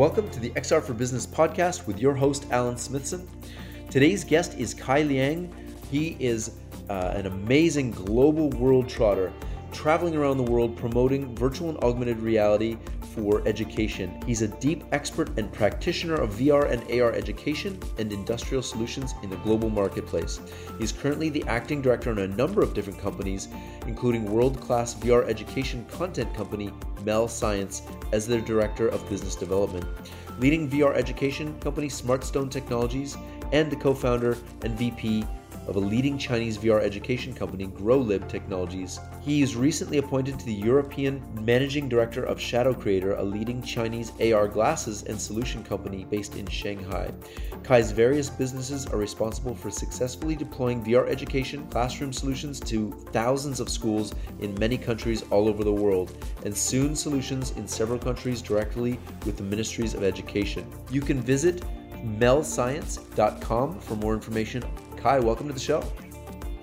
Welcome to the XR for Business podcast with your host, Alan Smithson. Today's guest is Kai Liang. He is uh, an amazing global world trotter traveling around the world promoting virtual and augmented reality for education. He's a deep expert and practitioner of VR and AR education and industrial solutions in the global marketplace. He's currently the acting director on a number of different companies, including world class VR education content company Mel Science as their director of business development, leading VR education company Smartstone Technologies, and the co founder and VP of a leading Chinese VR education company, GrowLib Technologies. He is recently appointed to the European Managing Director of Shadow Creator, a leading Chinese AR glasses and solution company based in Shanghai. Kai's various businesses are responsible for successfully deploying VR education classroom solutions to thousands of schools in many countries all over the world, and soon solutions in several countries directly with the ministries of education. You can visit melscience.com for more information Kai, welcome to the show.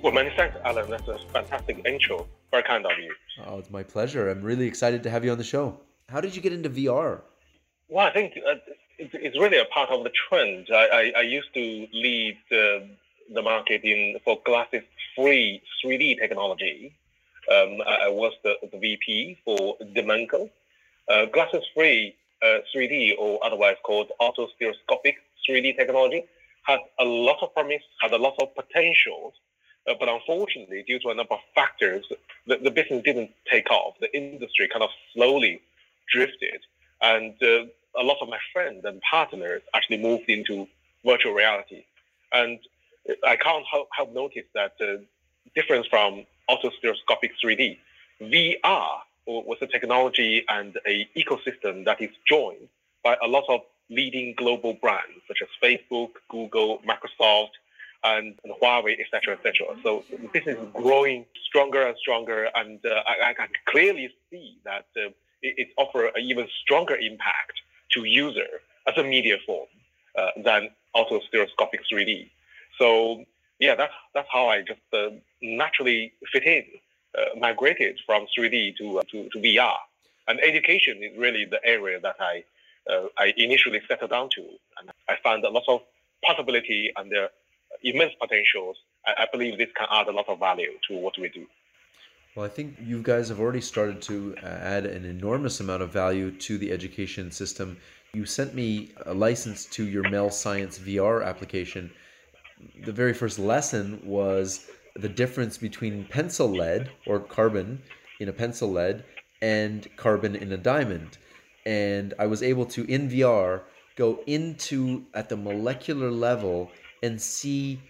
Well, many thanks, Alan. That's a fantastic intro. Very kind of you. Oh, it's my pleasure. I'm really excited to have you on the show. How did you get into VR? Well, I think uh, it's really a part of the trend. I, I, I used to lead uh, the market in for glasses-free 3D technology. Um, I, I, was the, the, VP for Dimenco. Uh, glasses-free 3D, uh, or otherwise called autostereoscopic 3D technology, had a lot of promise, had a lot of potential, uh, but unfortunately, due to a number of factors, the, the, business didn't take off. The industry kind of slowly drifted, and uh, a lot of my friends and partners actually moved into virtual reality. And I can't help, help notice that uh, difference from autostereoscopic 3D, VR was a technology and a ecosystem that is joined by a lot of leading global brands such as Facebook, Google, Microsoft, and, and Huawei, etc., etc. So the business is growing stronger and stronger, and uh, I, I, can clearly see that uh, it, it offers an even stronger impact to user as a media form uh, than autostereoscopic 3D. So yeah, that's that's how I just uh, naturally fit in, uh, migrated from 3D to, uh, to to VR. And education is really the area that I uh, I initially settled down to. And I found a lot of possibility and uh, immense potentials. I, I believe this can add a lot of value to what we do. Well, I think you guys have already started to uh, add an enormous amount of value to the education system. You sent me a license to your Mel Science VR application. The very first lesson was the difference between pencil lead or carbon in a pencil lead and carbon in a diamond and I was able to in VR go into at the molecular level and see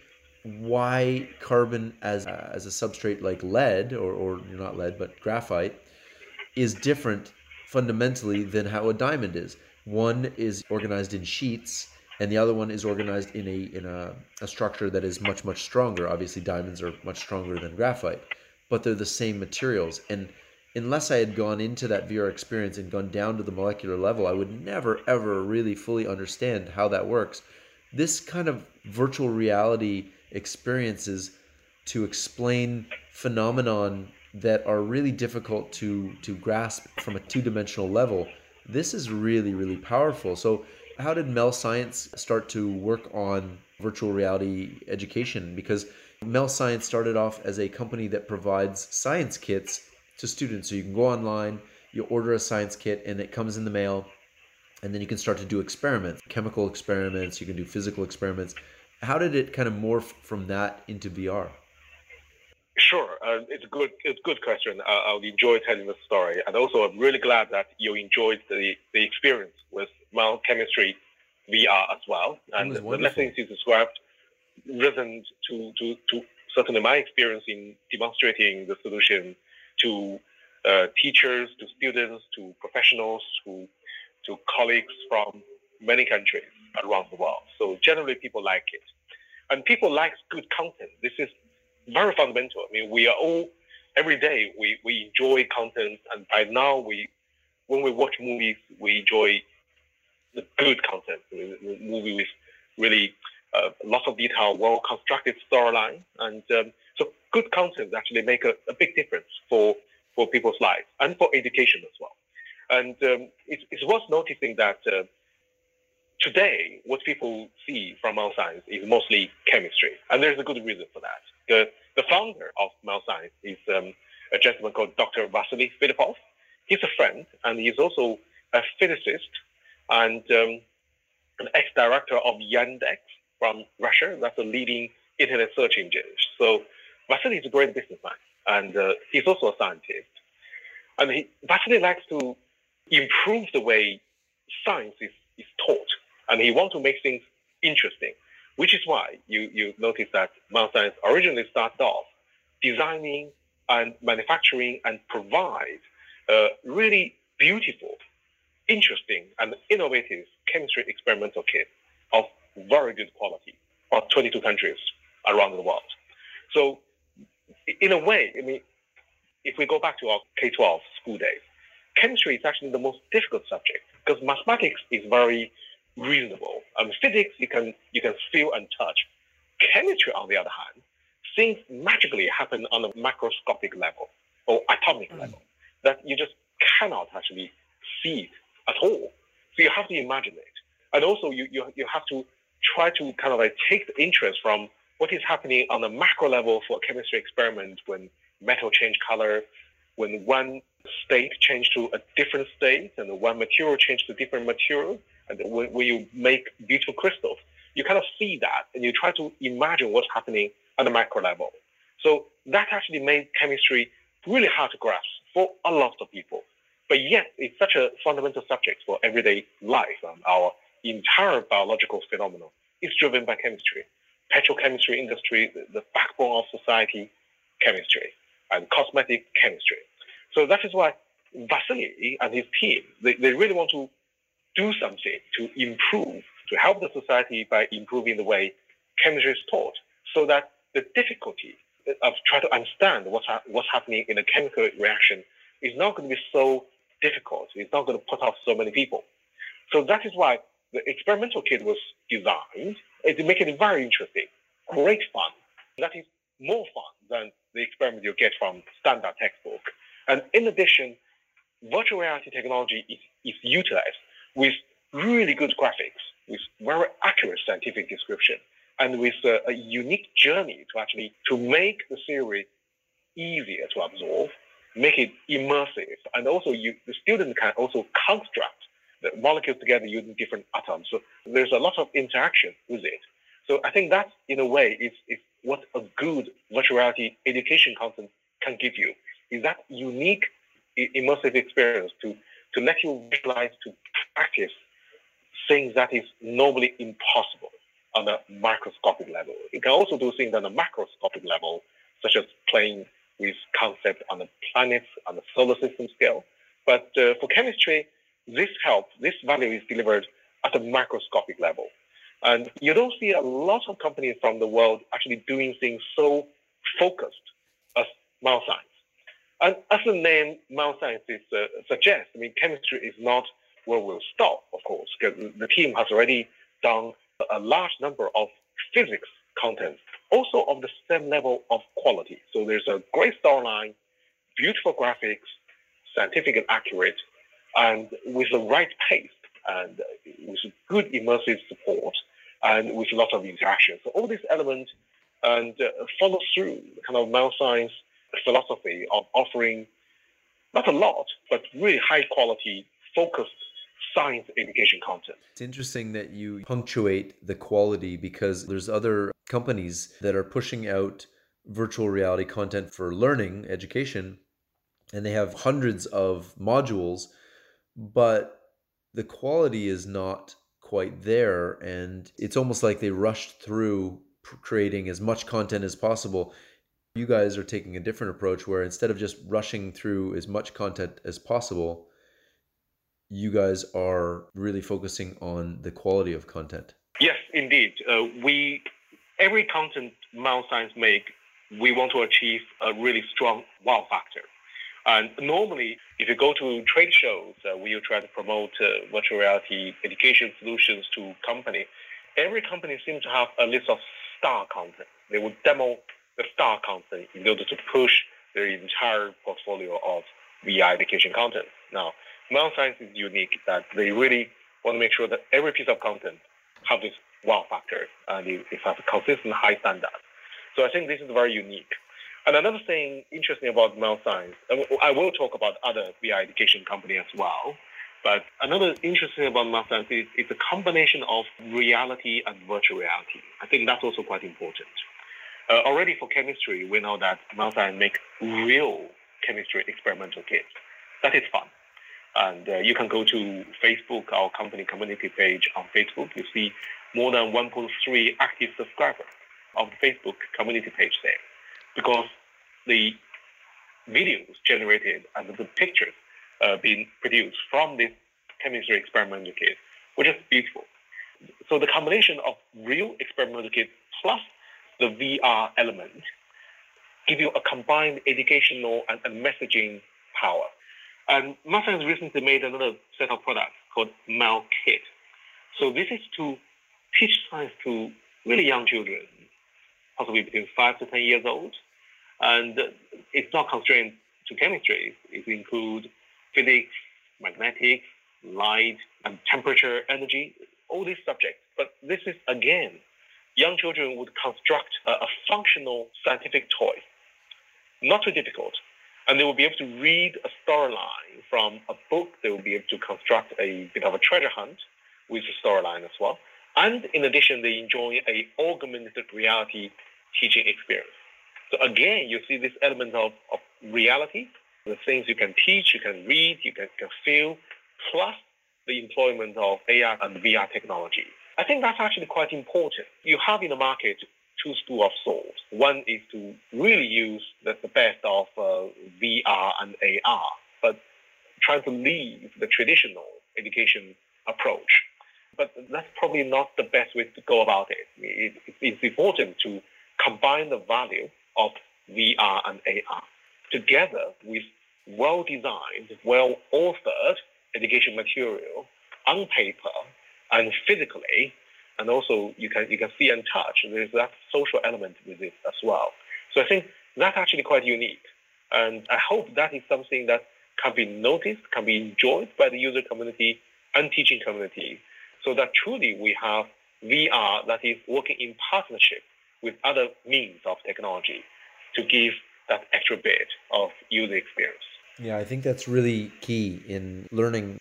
why carbon as uh, as a substrate like lead or or not lead but graphite is different fundamentally than how a diamond is. One is organized in sheets and the other one is organized in a in a, a structure that is much much stronger. Obviously diamonds are much stronger than graphite, but they're the same materials and unless I had gone into that VR experience and gone down to the molecular level, I would never ever really fully understand how that works. This kind of virtual reality experiences to explain phenomenon that are really difficult to to grasp from a two-dimensional level. This is really really powerful. So how did Mel Science start to work on virtual reality education because Mel Science started off as a company that provides science kits to students. So you can go online, you order a science kit, and it comes in the mail, and then you can start to do experiments, chemical experiments. You can do physical experiments. How did it kind of morph from that into VR? Sure, uh, it's a good, it's a good question. Uh, I'll enjoy telling the story, and also I'm really glad that you enjoyed the, the experience with Mel Chemistry VR as well. And the lessons you described resonate to, to, to certainly my experience in demonstrating the solution to uh, teachers, to students, to professionals, to, to colleagues from many countries around the world. So generally, people like it. And people like good content. This is very fundamental. I mean, we are all, every day, we, we enjoy content. And by now, we, when we watch movies, we enjoy the good content. The movie with really uh, lots of detail, well constructed storyline. And um, good content actually make a, a big difference for, for people's lives and for education as well. And um, it's, it's worth noticing that uh, today, what people see from Mel Science is mostly chemistry, and there's a good reason for that. The, the founder of Mel Science is um, a gentleman called Dr. Vasily Filipov. He's a friend, and he's also a physicist and um, an ex-director of Yandex from Russia. That's a leading internet search engine. So Vasily is a great businessman, and uh, he's also a scientist. And he, Vasily likes to improve the way science is, is taught, and he wants to make things interesting, which is why you, you notice that Mel Science originally started off designing and manufacturing and provide a really beautiful, interesting, and innovative chemistry experimental kit of very good quality for 22 countries around the world. So, in a way, I mean, if we go back to our K-12 school days, chemistry is actually the most difficult subject because mathematics is very reasonable. Um, physics you can you can feel and touch. Chemistry, on the other hand, things magically happen on a macroscopic level or atomic mm. level that you just cannot actually see at all. So you have to imagine it, and also you you, you have to try to kind of like take the interest from what is happening on the macro level for a chemistry experiment when metal change color, when one state change to a different state and one material change to different material, and when, when you make beautiful crystals, you kind of see that and you try to imagine what's happening at the macro level. So that actually made chemistry really hard to grasp for a lot of people. But yet, it's such a fundamental subject for everyday life. And our entire biological phenomenon is driven by chemistry. Petrochemistry industry, the, the backbone of society, chemistry, and cosmetic chemistry. So that is why Vasily and his team, they, they really want to do something to improve, to help the society by improving the way chemistry is taught so that the difficulty of trying to understand what's, ha- what's happening in a chemical reaction is not going to be so difficult. It's not going to put off so many people. So that is why the experimental kit was designed to make it very interesting, great fun. That is more fun than the experiment you get from standard textbook. And in addition, virtual reality technology is, is utilized with really good graphics, with very accurate scientific description, and with a, a unique journey to actually to make the theory easier to absorb, make it immersive, and also you, the student can also construct the molecules together using different atoms. So there's a lot of interaction with it. So I think that, in a way, is, is what a good virtual reality education content can give you. Is that unique immersive experience to, to let you visualize, to practice things that is normally impossible on a microscopic level. You can also do things on a macroscopic level, such as playing with concepts on the planets, on the solar system scale. But uh, for chemistry, this help, this value is delivered at a microscopic level. And you don't see a lot of companies from the world actually doing things so focused as Mel Science. And as the name Mel Science is, uh, suggests, I mean, chemistry is not where we'll stop, of course, because the team has already done a large number of physics content, also of the same level of quality. So there's a great storyline, beautiful graphics, scientific and accurate, and with the right pace and with good immersive support and with a lot of interaction. So all these elements and uh, follow through the kind of Mel Science philosophy of offering not a lot, but really high quality, focused science education content. It's interesting that you punctuate the quality because there's other companies that are pushing out virtual reality content for learning, education, and they have hundreds of modules, but the quality is not quite there. And it's almost like they rushed through creating as much content as possible. You guys are taking a different approach where instead of just rushing through as much content as possible, you guys are really focusing on the quality of content. Yes, indeed. Uh, we every content Mel Science make, we want to achieve a really strong wow factor. And normally, if you go to trade shows, uh, we try to promote uh, virtual reality education solutions to company. Every company seems to have a list of star content. They would demo the star content in order to push their entire portfolio of VR education content. Now, Mel Science is unique that they really want to make sure that every piece of content have this wow factor and it, it has a consistent high standard. So I think this is very unique. And another thing interesting about Mel Science, I will talk about other VR education company as well, but another interesting about Mel Science is it's a combination of reality and virtual reality. I think that's also quite important. Uh, already for chemistry, we know that Mel Science make real chemistry experimental kits. That is fun. And uh, you can go to Facebook, our company community page on Facebook. You see more than 1.3 active subscribers of the Facebook community page there because the videos generated and the pictures uh, being produced from this chemistry experimental kit were just beautiful. So the combination of real experimental kit plus the VR element give you a combined educational and, and messaging power. And Mustang has recently made another set of products called Mel Kit. So this is to teach science to really young children, possibly between five to 10 years old. And it's not constrained to chemistry. It includes physics, magnetics, light, and temperature, energy, all these subjects. But this is, again, young children would construct a, a functional scientific toy. Not too difficult. And they will be able to read a storyline from a book. They will be able to construct a bit of a treasure hunt with the storyline as well. And in addition, they enjoy a augmented reality teaching experience. So again, you see this element of, of reality, the things you can teach, you can read, you can, can feel, plus the employment of AR and VR technology. I think that's actually quite important. You have in the market two schools of thought. One is to really use the, the best of uh, VR and AR, but trying to leave the traditional education approach. But that's probably not the best way to go about it. it it's important to combine the value of VR and AR together with well-designed, well-authored education material on paper and physically, and also you can you can see and touch. There's that social element with it as well. So I think that's actually quite unique, and I hope that is something that can be noticed, can be enjoyed by the user community and teaching community, so that truly we have VR that is working in partnership with other means of technology to give that extra bit of user experience. Yeah, I think that's really key in learning.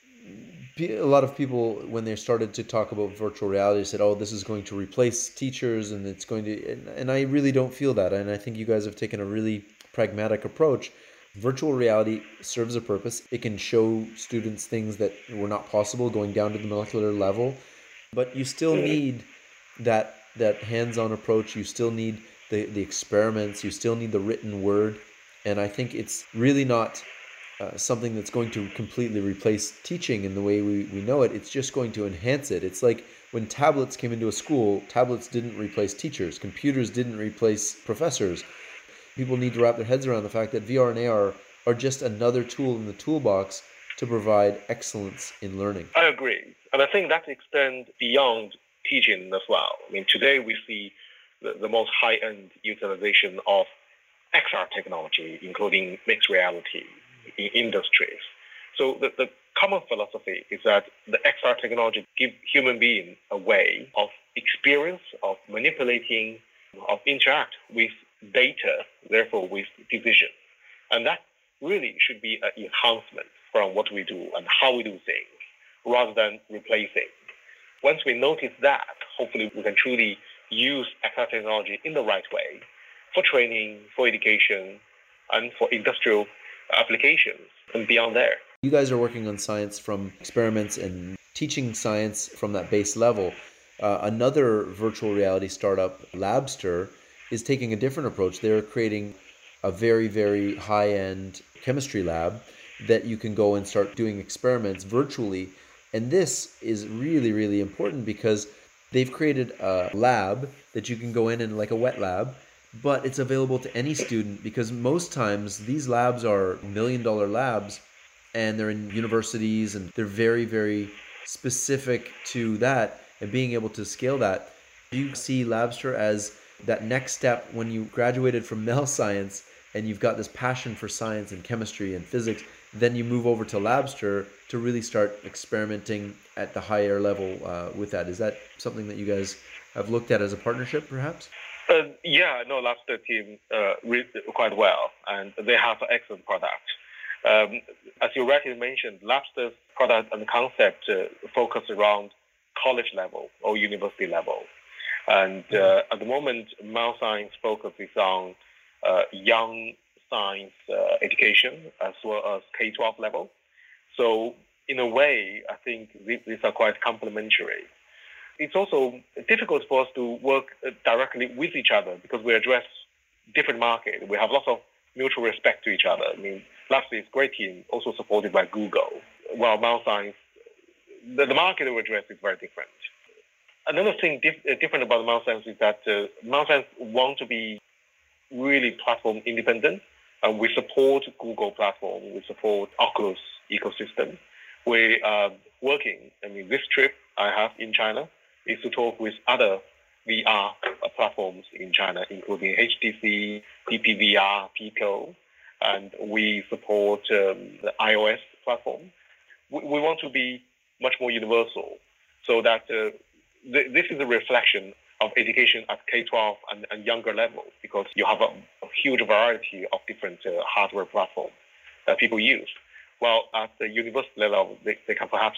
A lot of people, when they started to talk about virtual reality, said, "Oh, this is going to replace teachers, and it's going to." And, and I really don't feel that, and I think you guys have taken a really pragmatic approach. Virtual reality serves a purpose. It can show students things that were not possible, going down to the molecular level, but you still mm-hmm. need that that hands-on approach. You still need the the experiments. You still need the written word, and I think it's really not uh, something that's going to completely replace teaching in the way we, we know it. It's just going to enhance it. It's like when tablets came into a school, tablets didn't replace teachers, computers didn't replace professors. People need to wrap their heads around the fact that VR and AR are just another tool in the toolbox to provide excellence in learning. I agree. And I think that extends beyond teaching as well. I mean, today we see the, the most high end utilization of XR technology, including mixed reality, in industries. So the, the common philosophy is that the XR technology gives human beings a way of experience, of manipulating, of interact with data, therefore with decision. And that really should be an enhancement from what we do and how we do things, rather than replacing. Once we notice that, hopefully we can truly use XR technology in the right way for training, for education, and for industrial applications and beyond there. You guys are working on science from experiments and teaching science from that base level. Uh, another virtual reality startup, Labster, is taking a different approach. They're creating a very, very high end chemistry lab that you can go and start doing experiments virtually. And this is really, really important because they've created a lab that you can go in and like a wet lab but it's available to any student because most times these labs are million dollar labs and they're in universities and they're very very specific to that and being able to scale that. You see labster as that next step when you graduated from mel science and you've got this passion for science and chemistry and physics then you move over to Labster to really start experimenting at the higher level uh, with that. Is that something that you guys have looked at as a partnership, perhaps? Uh, yeah, no, Labster team uh, quite well, and they have an excellent product. Um, as you rightly mentioned, Labster's product and concept uh, focus around college level or university level. And uh, at the moment, MelScience focuses on uh, young science uh, education as well as K-12 level. So in a way, I think these are quite complementary. It's also difficult for us to work uh, directly with each other because we address different markets. We have lots of mutual respect to each other. I mean, Labster is a great team, also supported by Google, while MelScience, the, the market we address is very different. Another thing dif- uh, different about MelScience is that uh, MelScience want to be really platform independent. And we support Google platform, we support Oculus ecosystem. We are working, I mean, this trip I have in China is to talk with other VR platforms in China, including HTC, PPVR, Pico, and we support um, the iOS platform. We, we, want to be much more universal so that uh, th- this is a reflection of education at K-12 and, and younger levels because you have a, a huge variety of different uh, hardware platforms that people use. While at the university level, they, they can perhaps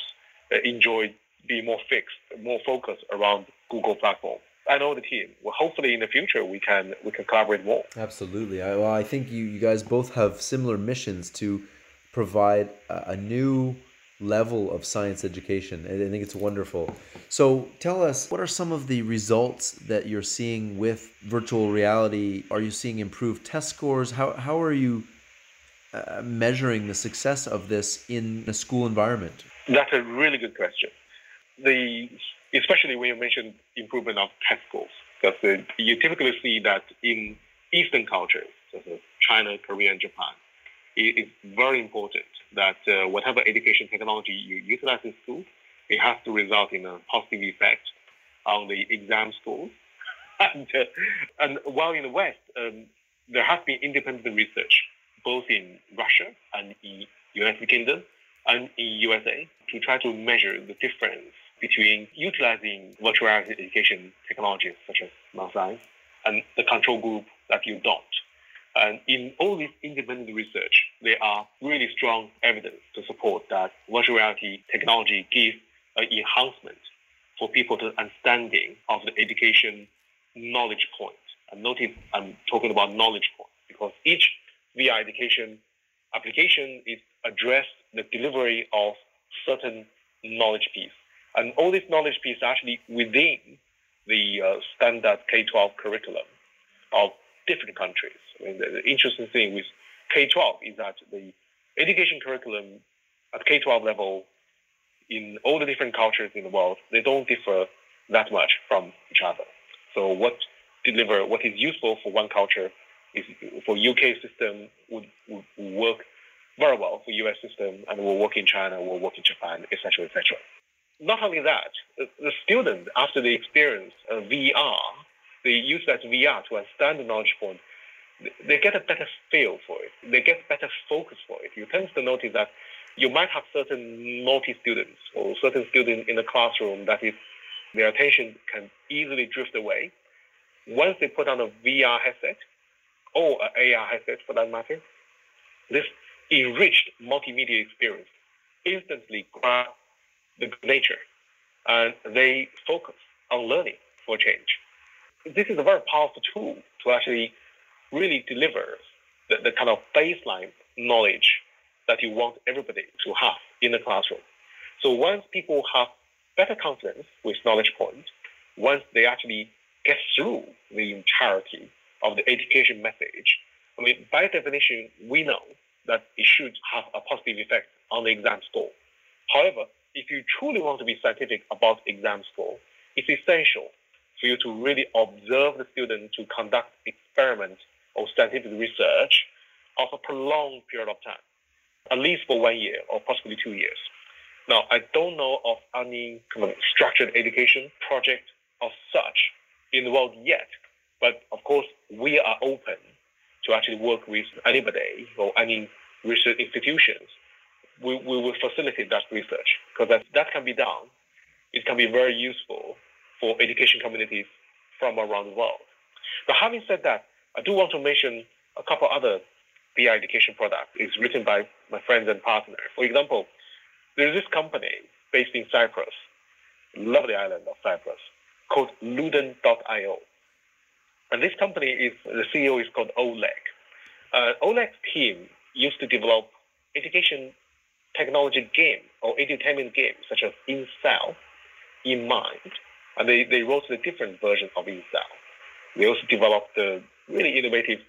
uh, enjoy being more fixed, more focused around Google platform. I know the team. Well, hopefully in the future we can we can collaborate more. Absolutely. I, well, I think you, you guys both have similar missions to provide a, a new level of science education. I think it's wonderful. So tell us, what are some of the results that you're seeing with virtual reality? Are you seeing improved test scores? How, how are you uh, measuring the success of this in a school environment? That's a really good question. The especially when you mention improvement of test scores, because you typically see that in Eastern cultures, such as China, Korea, and Japan, it is very important that uh, whatever education technology you utilize in school, it has to result in a positive effect on the exam scores. and, uh, and while in the West, um, there has been independent research both in Russia and in the United Kingdom and in USA to try to measure the difference between utilizing virtual education technologies such as MelScience and the control group that you don't. And in all this independent research, there are really strong evidence to support that virtual reality technology gives an enhancement for people to understanding of the education knowledge point. And notice I'm talking about knowledge point because each VR education application is address the delivery of certain knowledge piece. And all this knowledge piece actually within the uh, standard K-12 curriculum of different countries. I mean, the, the interesting thing with K-12 is that the education curriculum at K-12 level in all the different cultures in the world, they don't differ that much from each other. So what deliver, what is useful for one culture is for UK system would, would work very well for US system and will work in China, will work in Japan, etc., etc. Not only that, the student after they experience VR, they use that VR to understand the knowledge point they get a better feel for it. They get better focus for it. You tend to notice that you might have certain naughty students or certain students in the classroom that is their attention can easily drift away. Once they put on a VR headset or an AR headset for that matter, this enriched multimedia experience instantly grab the nature and they focus on learning for change. This is a very powerful tool to actually really deliver the, the kind of baseline knowledge that you want everybody to have in the classroom. So once people have better confidence with knowledge point, once they actually get through the entirety of the education message, I mean, by definition, we know that it should have a positive effect on the exam score. However, if you truly want to be scientific about exam score, it's essential for you to really observe the student to conduct experiments or scientific research of a prolonged period of time, at least for one year or possibly two years. Now, I don't know of any kind of structured education project of such in the world yet, but of course, we are open to actually work with anybody or any research institutions we, we will facilitate that research because that, that can be done. It can be very useful for education communities from around the world. But having said that, I do want to mention a couple other VR education products. It's written by my friends and partners. For example, there's this company based in Cyprus, lovely island of Cyprus, called Luden.io. And this company is, the CEO is called Oleg. Uh, Oleg's team used to develop education technology game or edutainment games such as InCell, InMind, and they, they wrote the different versions of InCell. They also developed the really innovative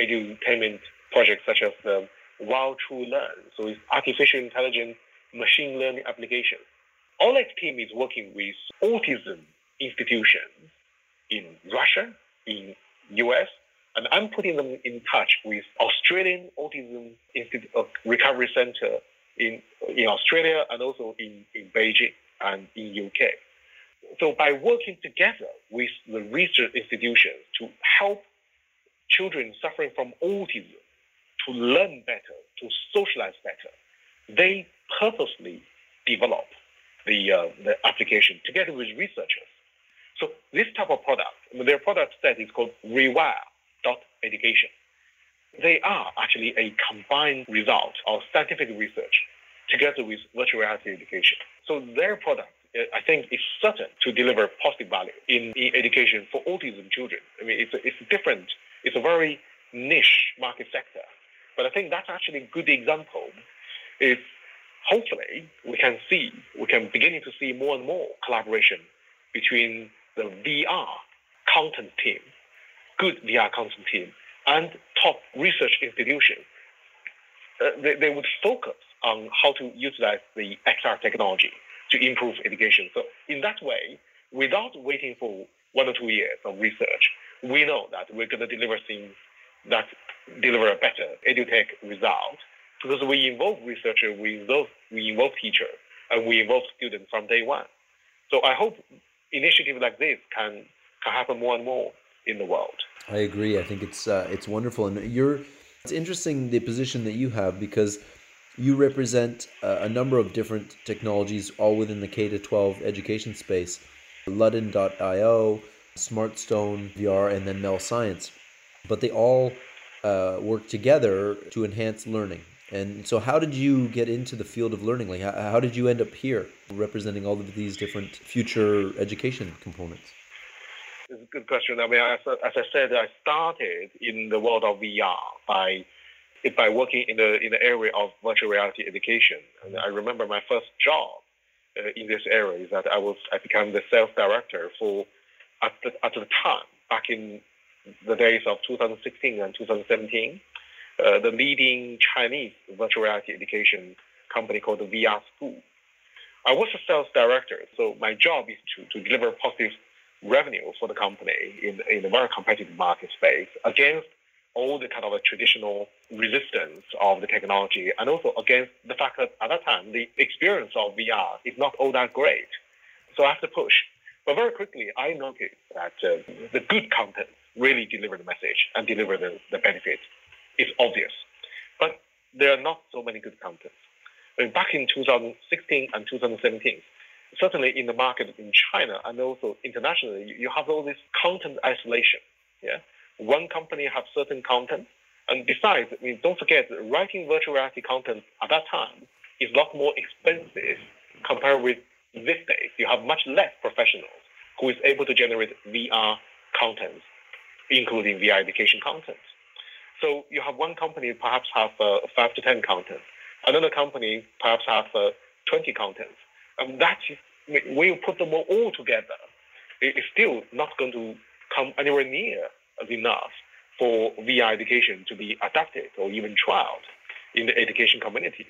edutainment projects such as the While True Learn, so it's artificial intelligence machine learning application. Oleg's team is working with autism institutions in Russia, in US, and I'm putting them in touch with Australian Autism Institute of Recovery Center in, in Australia and also in, in Beijing and in UK. So by working together with the research institutions to help children suffering from autism to learn better, to socialize better, they purposely develop the, uh, the application together with researchers. So this type of product, their product set is called Rewire.education. They are actually a combined result of scientific research together with virtual reality education. So their product, I think, is certain to deliver positive value in, in education for autism children. I mean, it's a, it's different, it's a very niche market sector. But I think that's actually a good example. If hopefully we can see, we can beginning to see more and more collaboration between the VR content team, good VR content team, and top research institutions. Uh, they, they would focus on how to utilize the XR technology to improve education. So in that way, without waiting for one or two years of research, we know that we're going to deliver things that deliver a better edutech result because we involve researchers, we involve, we involve teachers, and we involve students from day one. So I hope initiatives like this can can happen more and more in the world. I agree. I think it's uh, it's wonderful, and you're. It's interesting the position that you have because you represent uh, a number of different technologies, all within the K to twelve education space. Luden.io, SmartStone VR, and then Mel Science, but they all uh, work together to enhance learning. And so, how did you get into the field of learning? Like, how, how did you end up here, representing all of these different future education components? It's a good question. I mean, as, as I said, I started in the world of VR by by working in the in the area of virtual reality education. And I remember my first job uh, in this area is that I was I became the sales director for at the, at the time back in the days of 2016 and 2017 uh, the leading Chinese virtual reality education company called VR School. I was a sales director, so my job is to, to deliver positive revenue for the company in, in a very competitive market space against all the kind of traditional resistance of the technology and also against the fact that at that time the experience of VR is not all that great. So I have to push. But very quickly, I noticed that uh, the good content really deliver the message and deliver the, the benefit is obvious. But there are not so many good contents. I mean, back in 2016 and 2017, certainly in the market in China and also internationally, you have all this content isolation. Yeah, one company have certain content, and besides, I mean, don't forget, writing virtual reality content at that time is a lot more expensive compared with these days. You have much less professionals who is able to generate VR content, including VR education content. So you have one company perhaps have uh, five to 10 contents. Another company perhaps have uh, 20 contents. And that is, when you put them all together, it's still not going to come anywhere near enough for VR education to be adapted or even trialed in the education community.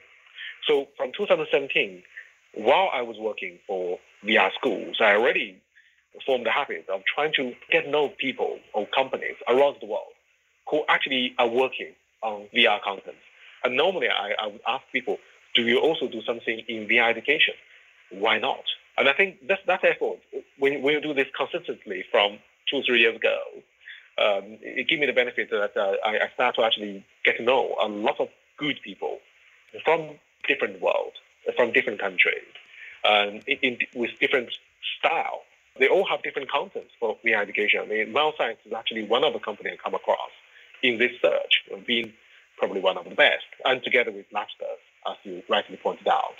So from 2017, while I was working for VR schools, I already formed the habit of trying to get to know people or companies around the world who actually are working on VR content. And normally I, I would ask people, do you also do something in VR education? Why not? And I think that's, that effort, when, when you do this consistently from two, three years ago, um, it gave me the benefit that uh, I, I start to actually get to know a lot of good people from different world, from different countries, and in, in, with different style. They all have different contents for VR education. I mean, Science is actually one of the companies I come across in this search, being probably one of the best, and together with Labster, as you rightly pointed out,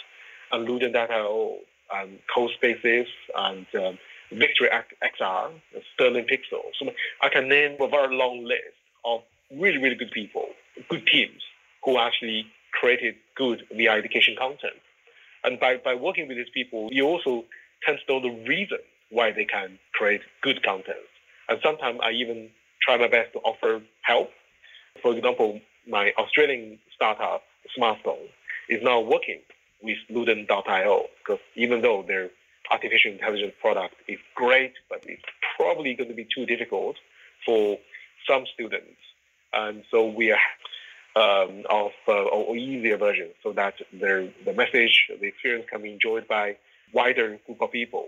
and Luden.io, and CoSpaces, and um, Victory XR, Sterling Pixel. So I can name a very long list of really, really good people, good teams who actually created good VR education content. And by, by working with these people, you also tend to know the reason why they can create good content. And sometimes I even try my best to offer help. For example, my Australian startup, SmartStone, is now working with Luden.io because even though their artificial intelligence product is great, but it's probably going to be too difficult for some students. And so we are um, of uh, easier version so that the, the message, the experience can be enjoyed by wider group of people.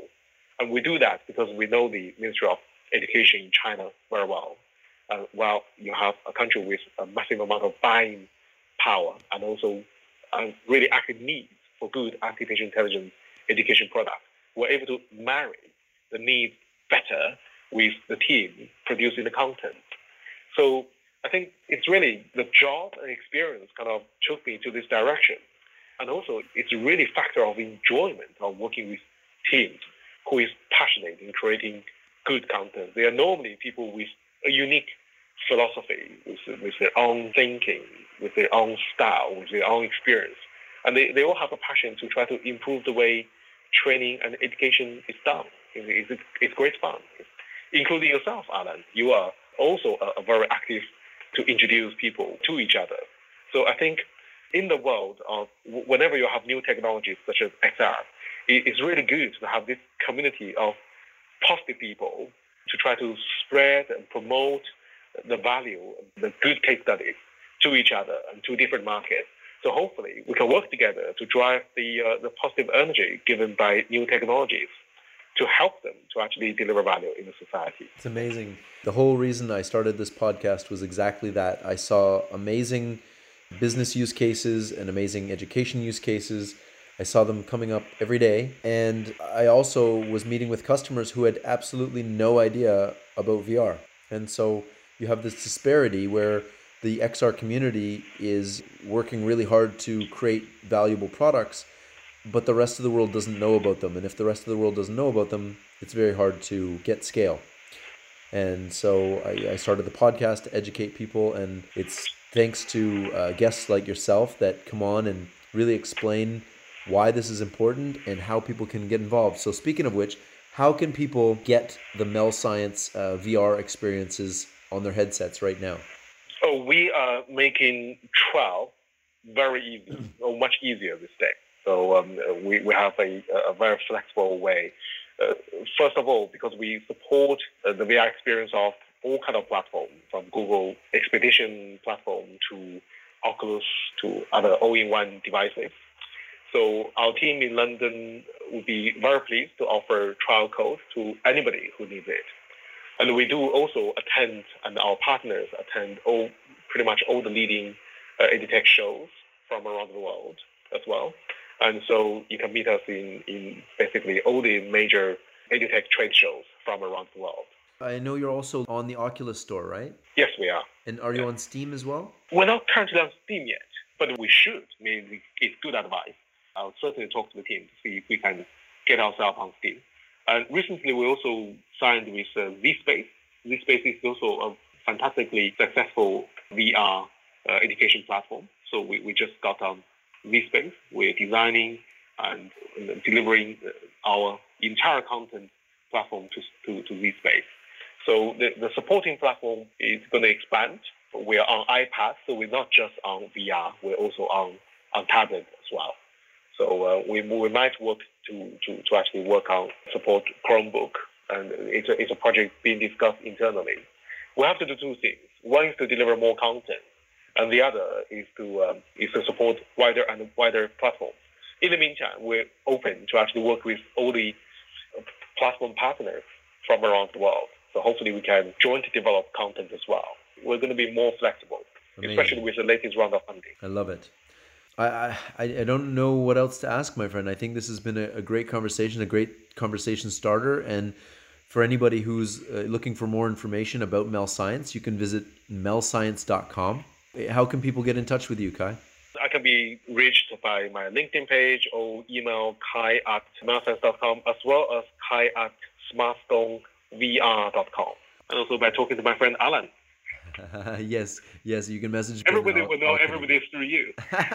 And we do that because we know the Ministry of Education in China very well. Uh, while you have a country with a massive amount of buying power and also a really active need for good artificial intelligence education products, we're able to marry the needs better with the team producing the content. So I think it's really the job and experience kind of took me to this direction. And also, it's really a factor of enjoyment of working with teams who is passionate in creating good content. They are normally people with a unique philosophy, with, with their own thinking, with their own style, with their own experience. And they, they all have a passion to try to improve the way training and education is done. It's, it's great fun, including yourself, Alan. You are also a, a very active to introduce people to each other. So I think in the world of whenever you have new technologies such as XR, it's really good to have this community of positive people to try to spread and promote the value, the good case studies to each other and to different markets. So hopefully we can work together to drive the, uh, the positive energy given by new technologies to help them to actually deliver value in the society. It's amazing. The whole reason I started this podcast was exactly that. I saw amazing business use cases and amazing education use cases. I saw them coming up every day. And I also was meeting with customers who had absolutely no idea about VR. And so you have this disparity where the XR community is working really hard to create valuable products but the rest of the world doesn't know about them. And if the rest of the world doesn't know about them, it's very hard to get scale. And so I, I started the podcast to educate people, and it's thanks to uh, guests like yourself that come on and really explain why this is important and how people can get involved. So, speaking of which, how can people get the Mel Science uh, VR experiences on their headsets right now? Oh, we are making trial very easy, or much easier this day. So um, we, we have a, a very flexible way. Uh, first of all, because we support uh, the VR experience of all kind of platforms, from Google Expedition platform to Oculus to other all-in-one devices. So our team in London would be very pleased to offer trial code to anybody who needs it. And we do also attend, and our partners attend all, pretty much all the leading uh, EdTech shows from around the world as well. And so you can meet us in, in basically all the major EdTech trade shows from around the world. I know you're also on the Oculus store, right? Yes, we are. And are you on Steam as well? We're not currently on Steam yet, but we should. I mean, it's good advice. I'll certainly talk to the team to see if we can get ourselves on Steam. And recently, we also signed with uh, ZSpace. ZSpace is also a fantastically successful VR uh, education platform. So we, we just got on ZSpace. We're designing and delivering our entire content platform to, to, to ZSpace. So the, the supporting platform is going to expand. We're on iPad, so we're not just on VR, we're also on, on tablet as well. So uh, we, we might work to, to, to actually work on support Chromebook, and it's a, it's a project being discussed internally. We have to do two things. One is to deliver more content, and the other is to um, is to support wider and wider platforms. In the meantime, we're open to actually work with all the platform partners from around the world. So hopefully we can jointly develop content as well. We're going to be more flexible, Amazing. especially with the latest round of funding. I love it. I, I, I don't know what else to ask, my friend. I think this has been a, a great conversation, a great conversation starter. And for anybody who's uh, looking for more information about Mel Science, you can visit melscience.com. How can people get in touch with you, Kai? I can be reached by my LinkedIn page or email kai at melscience.com as well as kai at smartstonevr.com. And also by talking to my friend Alan. yes, yes, you can message. Everybody will know everybody is through you.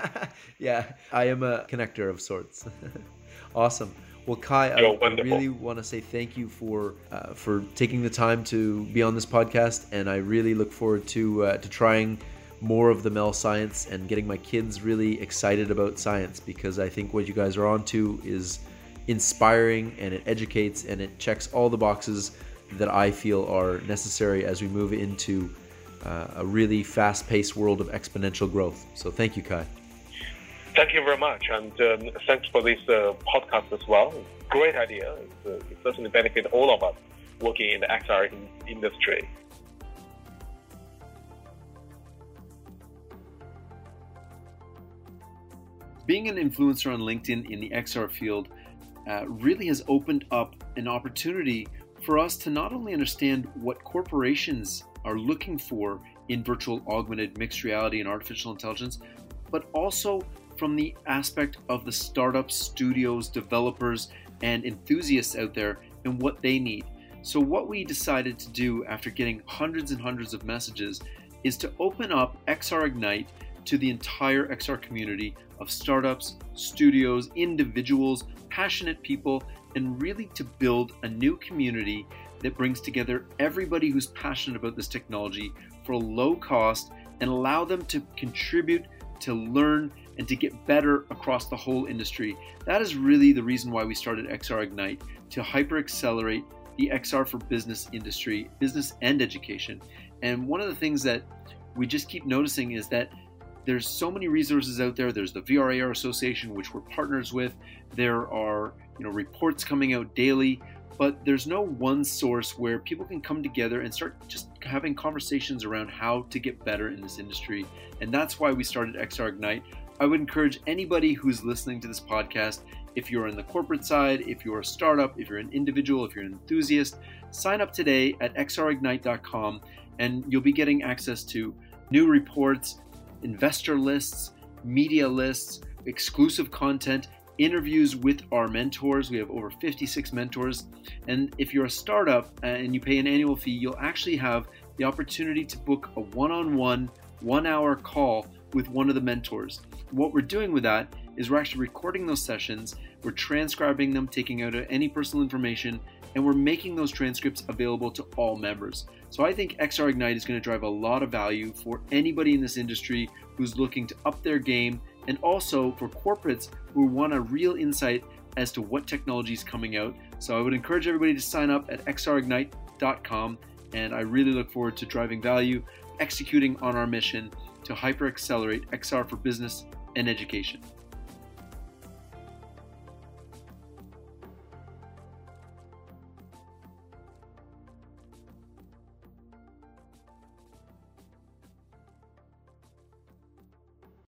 yeah, I am a connector of sorts. awesome. Well, Kai, I, I, really want to say thank you for uh, for taking the time to be on this podcast, and I really look forward to uh, to trying more of the Mel Science and getting my kids really excited about science because I think what you guys are onto is inspiring and it educates and it checks all the boxes that I feel are necessary as we move into uh, a really fast-paced world of exponential growth. So thank you, Kai. Thank you very much, and um, thanks for this uh, podcast as well. Great idea. It's, uh, it certainly benefit all of us working in the XR in- industry. Being an influencer on LinkedIn in the XR field uh, really has opened up an opportunity for us to not only understand what corporations are looking for in virtual augmented mixed reality and artificial intelligence, but also from the aspect of the startups, studios, developers, and enthusiasts out there and what they need. So, what we decided to do after getting hundreds and hundreds of messages is to open up XR Ignite to the entire XR community of startups, studios, individuals, passionate people, and really to build a new community that brings together everybody who's passionate about this technology for a low cost and allow them to contribute, to learn, and to get better across the whole industry. That is really the reason why we started XR Ignite to hyper accelerate the XR for business industry, business and education. And one of the things that we just keep noticing is that there's so many resources out there. There's the VRAR Association, which we're partners with. There are you know reports coming out daily but there's no one source where people can come together and start just having conversations around how to get better in this industry. And that's why we started XR Ignite. I would encourage anybody who's listening to this podcast, if you're in the corporate side, if you're a startup, if you're an individual, if you're an enthusiast, sign up today at xrignite.com and you'll be getting access to new reports, investor lists, media lists, exclusive content, interviews with our mentors. We have over 56 mentors. And if you're a startup uh, and you pay an annual fee, you'll actually have the opportunity to book a one on one, one hour call with one of the mentors. What we're doing with that is we're actually recording those sessions, we're transcribing them, taking out any personal information, and we're making those transcripts available to all members. So I think XR Ignite is going to drive a lot of value for anybody in this industry who's looking to up their game and also for corporates who want a real insight as to what technology is coming out. So I would encourage everybody to sign up at xrignite.com, and I really look forward to driving value, executing on our mission to hyper accelerate XR for business and education.